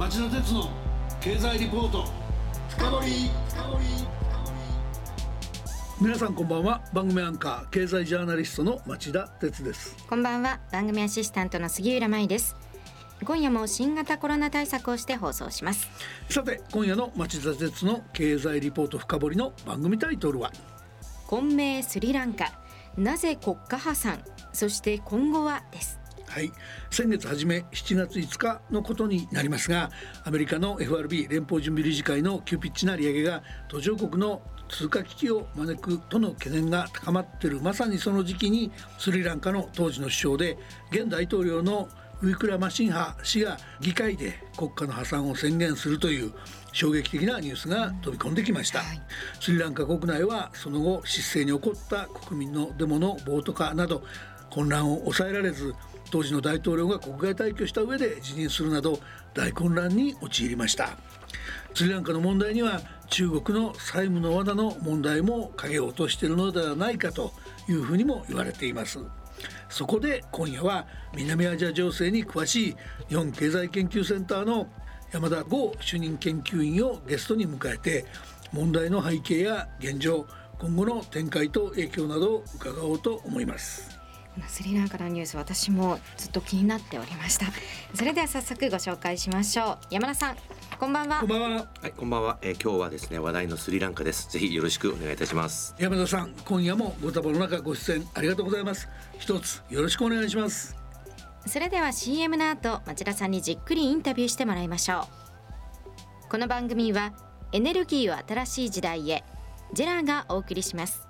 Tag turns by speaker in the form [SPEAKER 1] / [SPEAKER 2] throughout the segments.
[SPEAKER 1] 町田鉄の経済リポート。深掘皆さんこんばんは。番組アンカー経済ジャーナリストの町田鉄です。
[SPEAKER 2] こんばんは。番組アシスタントの杉浦舞です。今夜も新型コロナ対策をして放送します。
[SPEAKER 1] さて今夜の町田鉄の経済リポート深掘りの番組タイトルは？
[SPEAKER 2] 混迷スリランカ。なぜ国家破産？そして今後は？です
[SPEAKER 1] はい。先月初め7月5日のことになりますがアメリカの FRB 連邦準備理事会の急ピッチな利上げが途上国の通貨危機を招くとの懸念が高まっているまさにその時期にスリランカの当時の首相で現大統領のウィクラマシンハ氏が議会で国家の破産を宣言するという衝撃的なニュースが飛び込んできました、はい、スリランカ国内はその後失勢に起こった国民のデモの暴徒化など混乱を抑えられず当時の大統領が国外退去した上で辞任するなど大混乱に陥りました。スリランカの問題には中国の債務の罠の問題も影を落としているのではないかというふうにも言われています。そこで今夜は南アジア情勢に詳しい日本経済研究センターの山田剛主任研究員をゲストに迎えて問題の背景や現状今後の展開と影響などを伺おうと思います。
[SPEAKER 2] スリランカのニュース私もずっと気になっておりました。それでは早速ご紹介しましょう。山田さんこんばんは。
[SPEAKER 1] こんばんは。
[SPEAKER 3] はいこんばんは、えー、今日はですね話題のスリランカです。ぜひよろしくお願いいたします。
[SPEAKER 1] 山田さん今夜もご多忙の中ご出演ありがとうございます。一つよろしくお願いします。
[SPEAKER 2] それでは CM の後町田さんにじっくりインタビューしてもらいましょう。この番組はエネルギーを新しい時代へジェラーがお送りします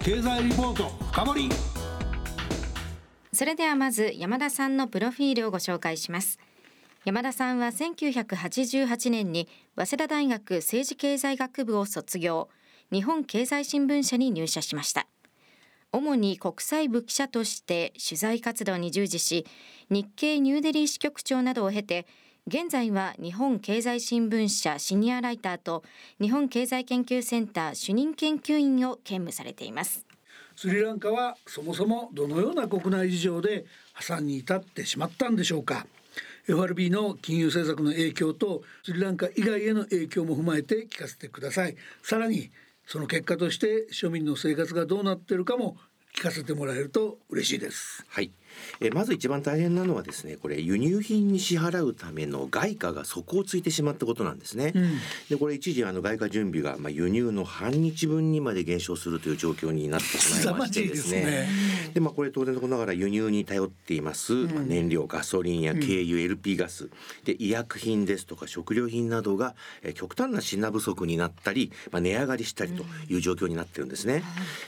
[SPEAKER 1] 経済リポート深掘
[SPEAKER 2] それではまず山田さんのプロフィールをご紹介します。山田さんは1988年に早稲田大学政治経済学部を卒業。日本経済新聞社に入社しました。主に国際部記者として取材活動に従事し日経ニューデリー支局長などを経て現在は日本経済新聞社シニアライターと日本経済研究センター主任研究員を兼務されています。
[SPEAKER 1] スリランカはそもそもどのような国内事情で破産に至ってしまったんでしょうか。FRB の金融政策の影響とスリランカ以外への影響も踏まえて聞かせてください。さらにその結果として庶民の生活がどうなっているかも聞かせてもらえると嬉しいです。
[SPEAKER 3] はいえまず一番大変なのはですねこれ輸入品に支払うための外貨が底をついてしまったことなんですね。うん、でこれ一時あの外貨準備が、まあ、輸入の半日分にまで減少するという状況になってしまいましてですね。で、ね、まあこれ当然のことながら輸入に頼っています、うん、まあ、燃料ガソリンや軽油、うん、LP ガス。で医薬品ですとか食料品などが、え極端な品不足になったり、まあ、値上がりしたりという状況になってるんですね。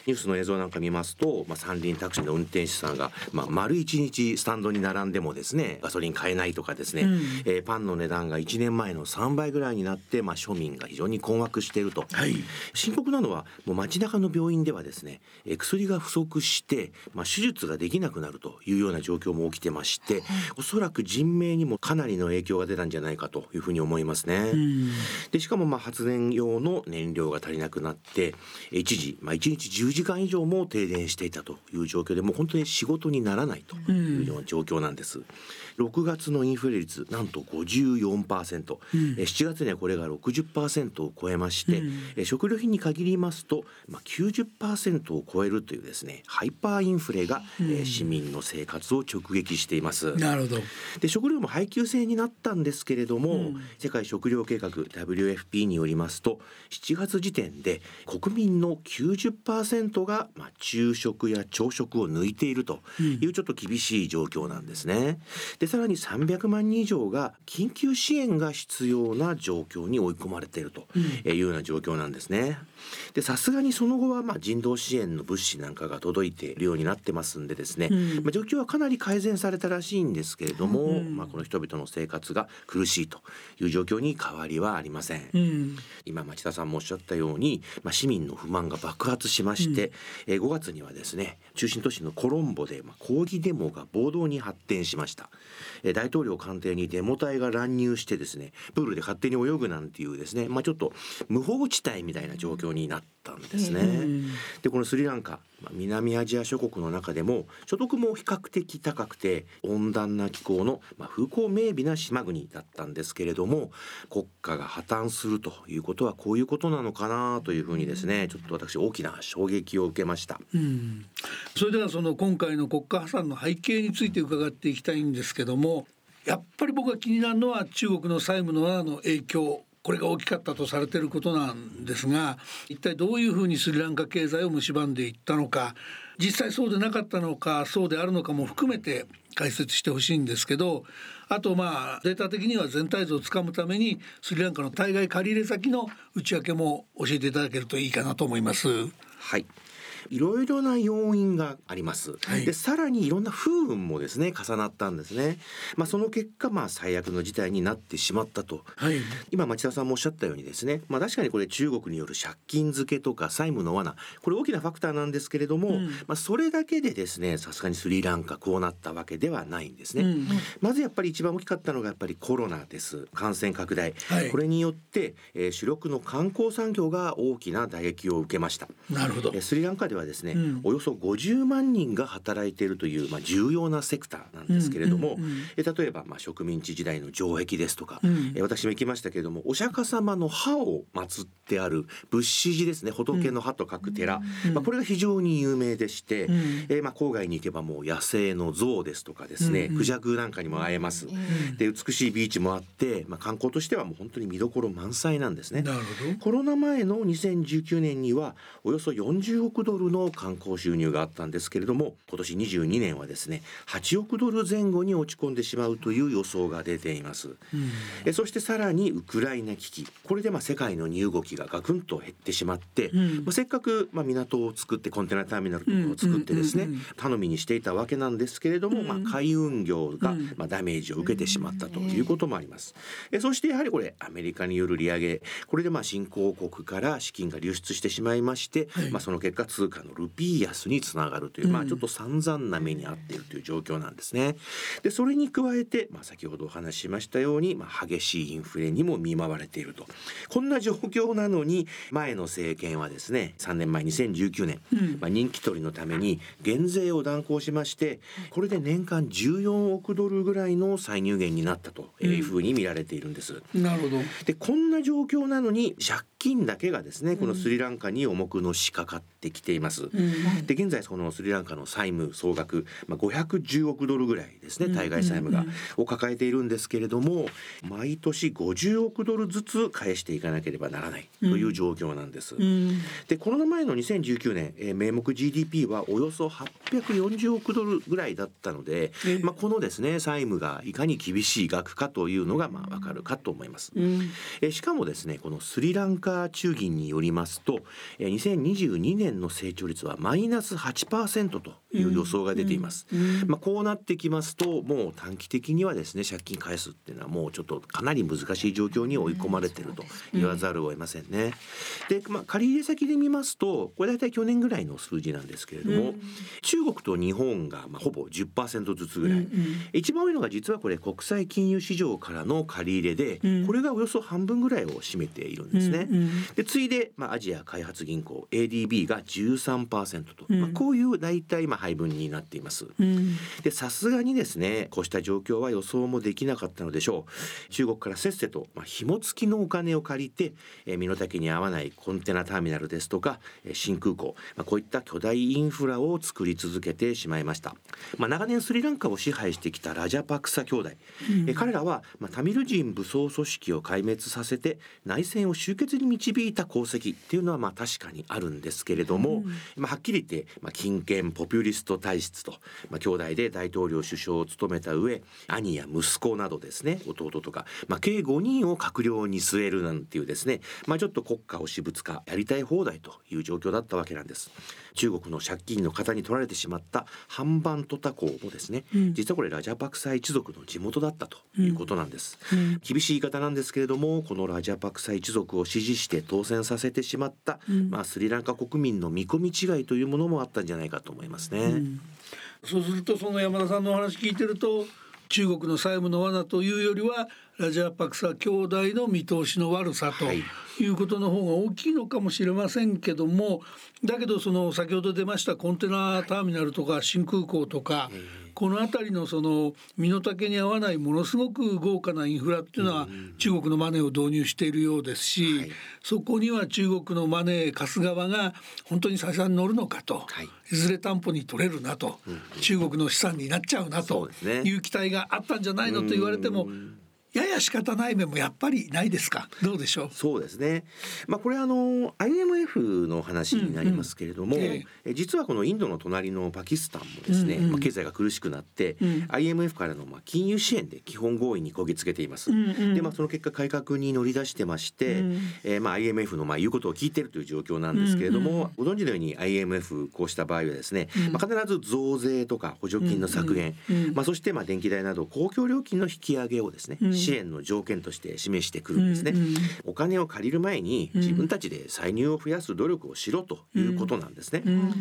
[SPEAKER 3] ニュースの映像なんか見ますと、まあ、三輪タクシーの運転手さんが、まあ、丸一日スタンドに並んでもですねガソリン買えないとかですね、うん、えー、パンの値段が1年前の3倍ぐらいになって、まあ、庶民が非常に困惑していると、はい、深刻なのはもう街中の病院ではですね、えー、薬が不足して、まあ、手術ができなくなるというような状況も起きてまして、はい、おそらく人命にもかなりの影響が出たんじゃないかというふうに思いますね。うん、でしかもまあ発電用の燃料が足りなくなって一時、まあ、1日10時間以上も停電していたという状況でもう本当に仕事にならないないというような状況なんです。6月のインフレ率なんと54%、うん、7月にはこれが60%を超えまして、うん、食料品に限りますと、まあ、90%を超えるというですねハイパーインフレが、うん、市民の生活を直撃しています。
[SPEAKER 1] なるほど。
[SPEAKER 3] で食料も配給制になったんですけれども、うん、世界食糧計画 WFP によりますと7月時点で国民の90%が、まあ、昼食や朝食を抜いているというちょっと厳しい状況なんですね。でさらに300万人以上が緊急支援が必要な状況に追い込まれているというような状況なんですね。でさすがにその後はまあ人道支援の物資なんかが届いているようになってますんでですね、うん、まあ、状況はかなり改善されたらしいんですけれども、うん、まあ、この人々の生活が苦しいという状況に変わりはありません。うん、今町田さんもおっしゃったように、まあ、市民の不満が爆発しまして、うん、え5月にはですね中心都市のコロンボで、まあ、抗議デモが暴動に発展しました。え大統領官邸にデモ隊が乱入してですねプールで勝手に泳ぐなんていうですね、まあ、ちょっと無法地帯みたいな状況になったんですね。でこのスリランカ、まあ、南アジア諸国の中でも所得も比較的高くて温暖な気候の、まあ、風光明媚な島国だったんですけれども国家が破綻するということはこういうことなのかなというふうにですねちょっと私大きな衝撃を受けました。うん。
[SPEAKER 1] それではその今回の国家破産の背景について伺っていきたいんですけどもやっぱり僕が気になるのは中国の債務の罠の影響これが大きかったとされていることなんですが一体どういうふうにスリランカ経済を蝕んでいったのか実際そうでなかったのかそうであるのかも含めて解説してほしいんですけどあとまあデータ的には全体像をつかむためにスリランカの対外借入先の内訳も教えていただけるといいかなと思います。
[SPEAKER 3] はいいろいろな要因があります。はい、でさらにいろんな不運もですね重なったんですね。まあその結果まあ最悪の事態になってしまったと。はい、今町田さんもおっしゃったようにですね、まあ確かにこれ中国による借金付けとか債務の罠これ大きなファクターなんですけれども、うん、まあそれだけでですねさすがにスリランカこうなったわけではないんですね。うん、まずやっぱり一番大きかったのがやっぱりコロナです。感染拡大、はい、これによって、えー、主力の観光産業が大きな打撃を受けました。
[SPEAKER 1] なるほど。
[SPEAKER 3] スリランカではですね、うん、およそ50万人が働いているという、まあ、重要なセクターなんですけれども、うんうんうん、え例えば、まあ、植民地時代の城壁ですとか、うん、え私も行きましたけれどもお釈迦様の歯を祀ってある仏師寺ですね仏の歯と書く寺、うん、まあ、これが非常に有名でして、うん、えまあ、郊外に行けばもう野生の象ですとかですね、クジャクなんかにも会えます。で美しいビーチもあって、まあ、観光としてはもう本当に見どころ満載なんですね。コロナ前の2019年にはおよそ40億ドルの観光収入があったんですけれども今年22年はですね8億ドル前後に落ち込んでしまうという予想が出ています、うん、えそしてさらにウクライナ危機。これでまあ世界の荷動きがガクンと減ってしまって、うん、まあ、せっかくまあ港を作ってコンテナターミナルとかを作ってですね、頼みにしていたわけなんですけれども、まあ、海運業がまあダメージを受けてしまったということもあります、えそしてやはりこれアメリカによる利上げ。これでまあ新興国から資金が流出してしまいまして、はい、まあ、その結果通貨のルピー安につながるという、まあ、ちょっと散々な目に遭っているという状況なんですね。でそれに加えて、まあ、先ほどお話ししましたように、まあ、激しいインフレにも見舞われていると。こんな状況なのに前の政権はですね3年前2019年、うん、まあ、人気取りのために減税を断行しましてこれで年間14億ドルぐらいの歳入源になったというふうに見られているんです。
[SPEAKER 1] うん、なるほど。
[SPEAKER 3] でこんな状況なのに借金だけがですねこのスリランカに重くのしかかってきています。うん、で現在そのスリランカの債務総額、まあ、510億ドルぐらいですね対外債務が、を抱えているんですけれども毎年50億ドルずつ返していかなければならないという状況なんです。でコロナ前の2019年、えー、名目 GDP はおよそ840億ドルぐらいだったので、まあ、このですね債務がいかに厳しい額かというのがまあわかるかと思います。えしかもですねこのスリランカ中銀によりますと、えー、2022年の成長率はマイナス8%という予想が出ています。まあ、こうなってきますともう短期的にはですね借金返すっていうのはもうちょっとかなり難しい状況に追い込まれてると言わざるを得ませんね。で、まあ、借入先で見ますとこれ大体去年ぐらいの数字なんですけれども、中国と日本がまあほぼ10%ずつぐらい、一番多いのが実はこれ国際金融市場からの借り入れで、これがおよそ半分ぐらいを占めているんですね。で次いで、まあ、アジア開発銀行 ADB が13%と、まあ、こういう大体まあ配分になっています。でさすがにですねこうした状況は予想もできなかったのでしょう。中国からせっせと、まあ、紐付きのお金を借りて、えー、身の丈に合わないコンテナターミナルですとか、えー、新空港、まあ、こういった巨大インフラを作り続けてしまいました、まあ、長年スリランカを支配してきたラジャパクサ兄弟、うん、えー、彼らは、まあ、タミル人武装組織を壊滅させて内戦を終結に導いた功績っていうのはまあ確かにあるんですけれども、うん、まあ、はっきり言って、まあ、金権ポピュリスト体質と、まあ、兄弟で大統領首相を務めた上兄や息子などですね弟とか、まあ、計5人を閣僚に据えるなんていうですね、まあ、ちょっと国家を私物化やりたい放題という状況だったわけなんです。中国の借金の方に取られてしまったハンバントタ港もですね、うん、実はこれラジャパクサ一族の地元だったということなんです、うん。うん、厳しい言い方なんですけれどもこのラジャパクサ一族を支持して当選させてしまった、まあスリランカ国民の見込み違いというものもあったんじゃないかと思いますね、
[SPEAKER 1] そうするとその山田さんのお話聞いてると中国の債務の罠というよりはラジャパクサ兄弟の見通しの悪さとい。うことの方が大きいのかもしれませんけどもだけどその先ほど出ましたコンテナターミナルとか新空港とかこの辺りのその身の丈に合わないものすごく豪華なインフラっていうのは中国のマネーを導入しているようですし、そこには中国のマネー貸す側が本当に採算に乗るのかと、い、ずれ担保に取れるなと、中国の資産になっちゃうなという期待があったんじゃないのと言われてもやや仕方ない面もやっぱりないですか？どうでしょう？
[SPEAKER 3] そうですね。まあこれあの IMF の話になりますけれども、うんうん、え実はこのインドの隣のパキスタンもですね、うんうん、まあ、経済が苦しくなって、うん、IMF からのまあ金融支援で基本合意にこぎつけています、うんうん、でまあその結果改革に乗り出してまして、うん、えー、まあ IMF のまあ言うことを聞いているという状況なんですけれども、うんうん、ご存知のように IMF こうした場合はですね、まあ、必ず増税とか補助金の削減、まあ、そしてまあ電気代など公共料金の引き上げをですね、支援の条件として示してくるんですね、うんうん、お金を借りる前に自分たちで歳入を増やす努力をしろということなんですね、うん。うん、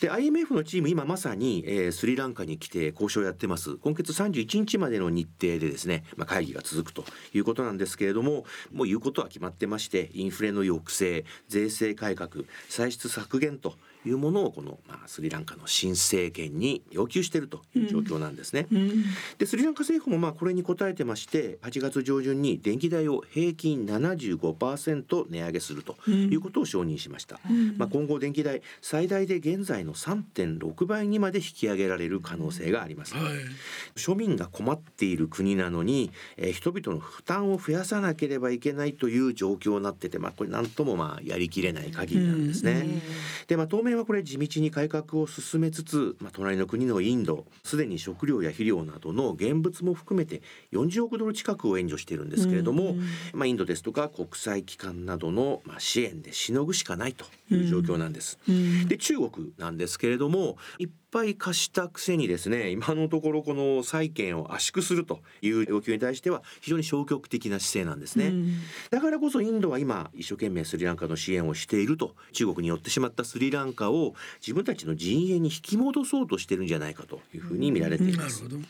[SPEAKER 3] で IMF のチーム今まさに、えー、スリランカに来て交渉をやってます。今月31日までの日程でですね、まあ、会議が続くということなんですけれどももう言うことは決まってましてインフレの抑制税制改革歳出削減というものをこの、まあ、スリランカの新政権に要求しているという状況なんですね。うん、でスリランカ政府もまあこれに応えてまして8月上旬に電気代を平均75%値上げするということを承認しました。うん、まあ、今後電気代最大で現在の3.6倍にまで引き上げられる可能性があります。はい、庶民が困っている国なのに、えー、人々の負担を増やさなければいけないという状況になってて、まあ、これ何ともまあやりきれない限りなんですね。うん、でまあ当面面はこれ地道に改革を進めつつ、まあ、隣の国のインドすでに食料や肥料などの現物も含めて40億ドル近くを援助しているんですけれども、まあ、インドですとか国際機関などのまあ支援でしのぐしかないという状況なんです。で中国なんですけれども一ぱい貸したくせにですね今のところこの債権を圧縮するという要求に対しては非常に消極的な姿勢なんですね、うん、だからこそインドは今一生懸命スリランカの支援をしていると中国によってしまったスリランカを自分たちの陣営に引き戻そうとしてるんじゃないかというふうに見られています。うん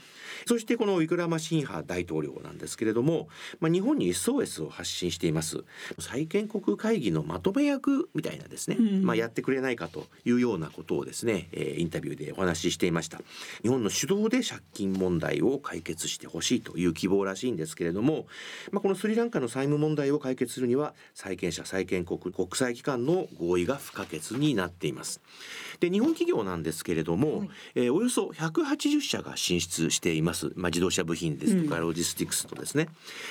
[SPEAKER 3] そしてこのウィクラマシンハ大統領なんですけれども、まあ、日本に SOS を発信しています。債権国会議のまとめ役みたいなですね、うん、まあ、やってくれないかというようなことをですね、えー、インタビューでお話ししていました。日本の主導で借金問題を解決してほしいという希望らしいんですけれども、まあ、このスリランカの債務問題を解決するには債権者債権国国際機関の合意が不可欠になっていますで日本企業なんですけれども、はい、えー、およそ180社が進出しています、まあ、自動車部品ですとか、ロジスティクスとですね。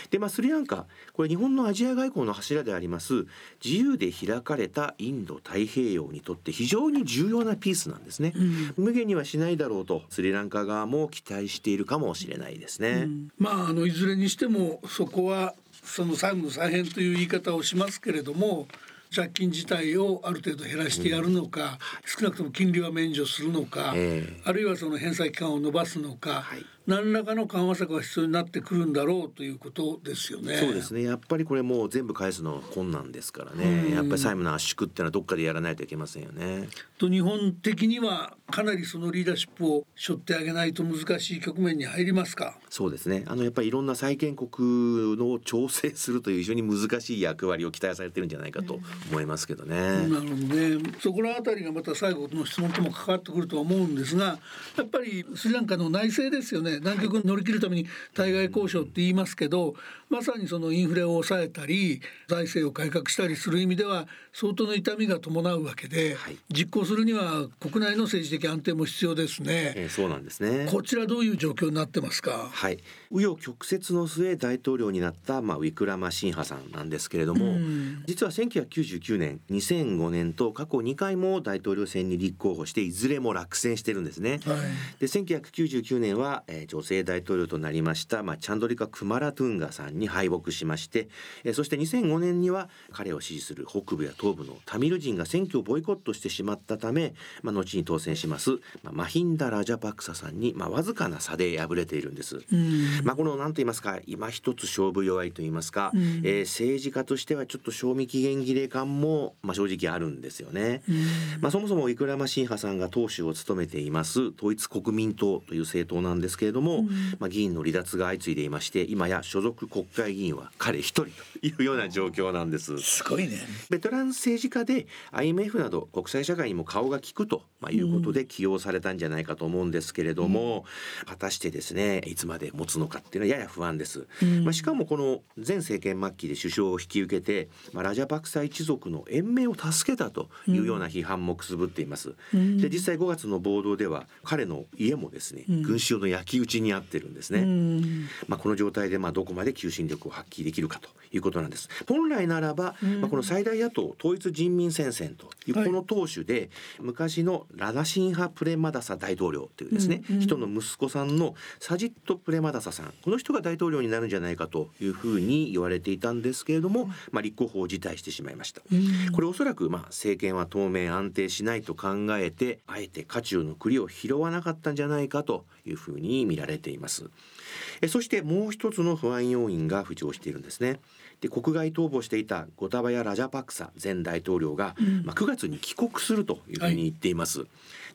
[SPEAKER 3] で、まあ、スリランカこれ日本のアジア外交の柱であります自由で開かれたインド太平洋にとって非常に重要なピースなんですね、うん、無限にはしないだろうとスリランカ側も期待しているかもしれないですね、うん、
[SPEAKER 1] まああのいずれにしてもそこはその債務の再編という言い方をしますけれども借金自体をある程度減らしてやるのか、うん、少なくとも金利は免除するのか、えー、あるいはその返済期間を延ばすのか、はい、何らかの緩和策が必要になってくるんだろうということですよね。
[SPEAKER 3] そうですね。やっぱりこれもう全部返すのは困難ですからね。やっぱり債務の圧縮ってのはどっかでやらないといけませんよね。
[SPEAKER 1] と日本的にはかなりそのリーダーシップを背負ってあげないと難しい局面に入りますか？
[SPEAKER 3] そうですね。あのやっぱりいろんな債権国の調整するという非常に難しい役割を期待されてるんじゃないかと思いますけどね。な
[SPEAKER 1] るほどね。そこら辺りがまた最後の質問とも関わってくると思うんですがやっぱりスリランカの内政ですよね南極を乗り切るために対外交渉って言いますけどまさにそのインフレを抑えたり財政を改革したりする意味では相当の痛みが伴うわけで、はい、実行するには国内の政治的安定も必要ですね、
[SPEAKER 3] えー、そうなんですね。
[SPEAKER 1] こちらどういう状況になってますか？
[SPEAKER 3] はい。紆余曲折の末大統領になったまあウィクラマシンハさんなんですけれども、実は1999年2005年と過去2回も大統領選に立候補していずれも落選してるんですね、はい、で1999年は、えー、女性大統領となりましたまあチャンドリカ・クマラトゥンガさんに敗北しまして、えー、そして2005年には彼を支持する北部や東部のタミル人が選挙をボイコットしてしまったため、まあ、後に当選します、まあ、マヒンダ・ラジャパクサさんに、まあ、わずかな差で敗れているんです。まあ、この何と言いますか今一つ勝負弱いと言いますか、えー、政治家としてはちょっと賞味期限切れ感も、まあ、正直あるんですよね。まあ、そもそもイクラマシンハさんが党首を務めています統一国民党という政党なんですけれども、まあ、議員の離脱が相次いでいまして今や所属国会議員は彼一人というような状況なんです。
[SPEAKER 1] すごいね。
[SPEAKER 3] ベテラン政治家で IMF など国際社会にも顔が利くと、まあ、いうことで起用されたんじゃないかと思うんですけれども、うん、果たしてですねいつまで持つのかっていうのはやや不安です。うん、まあ、しかもこの前政権末期で首相を引き受けて、まあ、ラジャパクサ一族の延命を助けたというような批判もくすぶっています。うん、で実際5月の暴動では彼の家もですね群衆の焼き討ちにあってるんですね。まあ、この状態でまあどこまで求心力を発揮できるかということなんです。本来ならば、まあ、この最大野党統一人民戦線というこの党首で、はい、昔のラダシンハ・プレマダサ大統領というですね、うんうん、人の息子さんのサジット・プレマダサさん。この人が大統領になるんじゃないかというふうに言われていたんですけれども、まあ、立候補を辞退してしまいました。これおそらくまあ政権は当面安定しないと考えてあえて渦中の栗を拾わなかったんじゃないかというふうに見られています。えそしてもう一つの不安要因が浮上しているんですね。で国外逃亡していたゴタバヤ・ラジャパクサ前大統領が、うん、まあ、9月に帰国するというふうに言っています。はい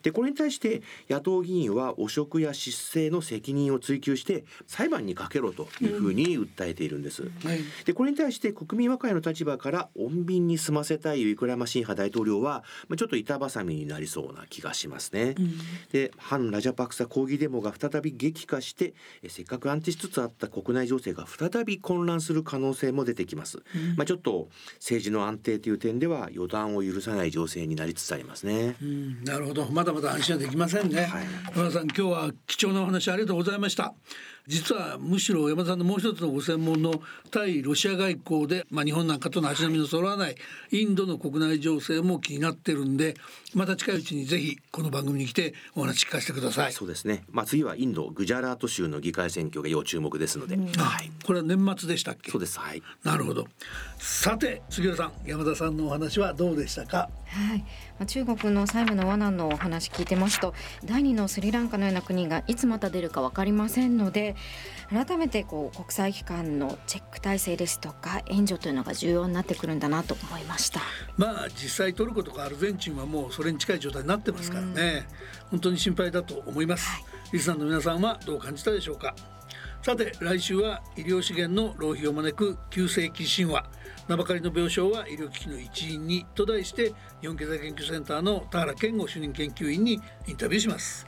[SPEAKER 3] でこれに対して野党議員は汚職や失政の責任を追及して裁判にかけろというふうに訴えているんです。うんはい、でこれに対して国民和解の立場から穏便に済ませたいウィクラマシンハ大統領は、まあ、ちょっと板挟みになりそうな気がしますね。うん、で反ラジャパクサ抗議デモが再び激化してせっかく安定しつつあった国内情勢が再び混乱する可能性も出てきます。うん、まあちょっと政治の安定という点では予断を許さない情勢になりつつありますね。
[SPEAKER 1] なるほどまだまだ安心はできませんね、はい、山田さん今日は貴重なお話ありがとうございました実はむしろ山田さんのもう一つのご専門の対ロシア外交で、まあ、日本なんかとの足並みの揃わないインドの国内情勢も気になってるんでまた近いうちにぜひこの番組に来てお話聞かせてください。
[SPEAKER 3] そうですね。まあ次はインドグジャラート州の議会選挙が要注目ですので、
[SPEAKER 1] はい、これは年末でしたっけ？
[SPEAKER 3] そうです。はい。
[SPEAKER 1] なるほど。さて杉浦さん山田さんのお話はどうでしたか？
[SPEAKER 2] はい、ま中国の債務の罠のお話聞いてますと第二のスリランカのような国がいつまた出るか分かりませんので改めてこう国際機関のチェック体制ですとか援助というのが重要になってくるんだなと思いました。
[SPEAKER 1] まあ実際トルコとかアルゼンチンはもうそれに近い状態になってますからね、本当に心配だと思います、はい、リスナーの皆さんはどう感じたでしょうか。さて来週は医療資源の浪費を招く急性期神話。名ばかりの病床は医療機器の一員にと題して日本経済研究センターの田原健吾主任研究員にインタビューします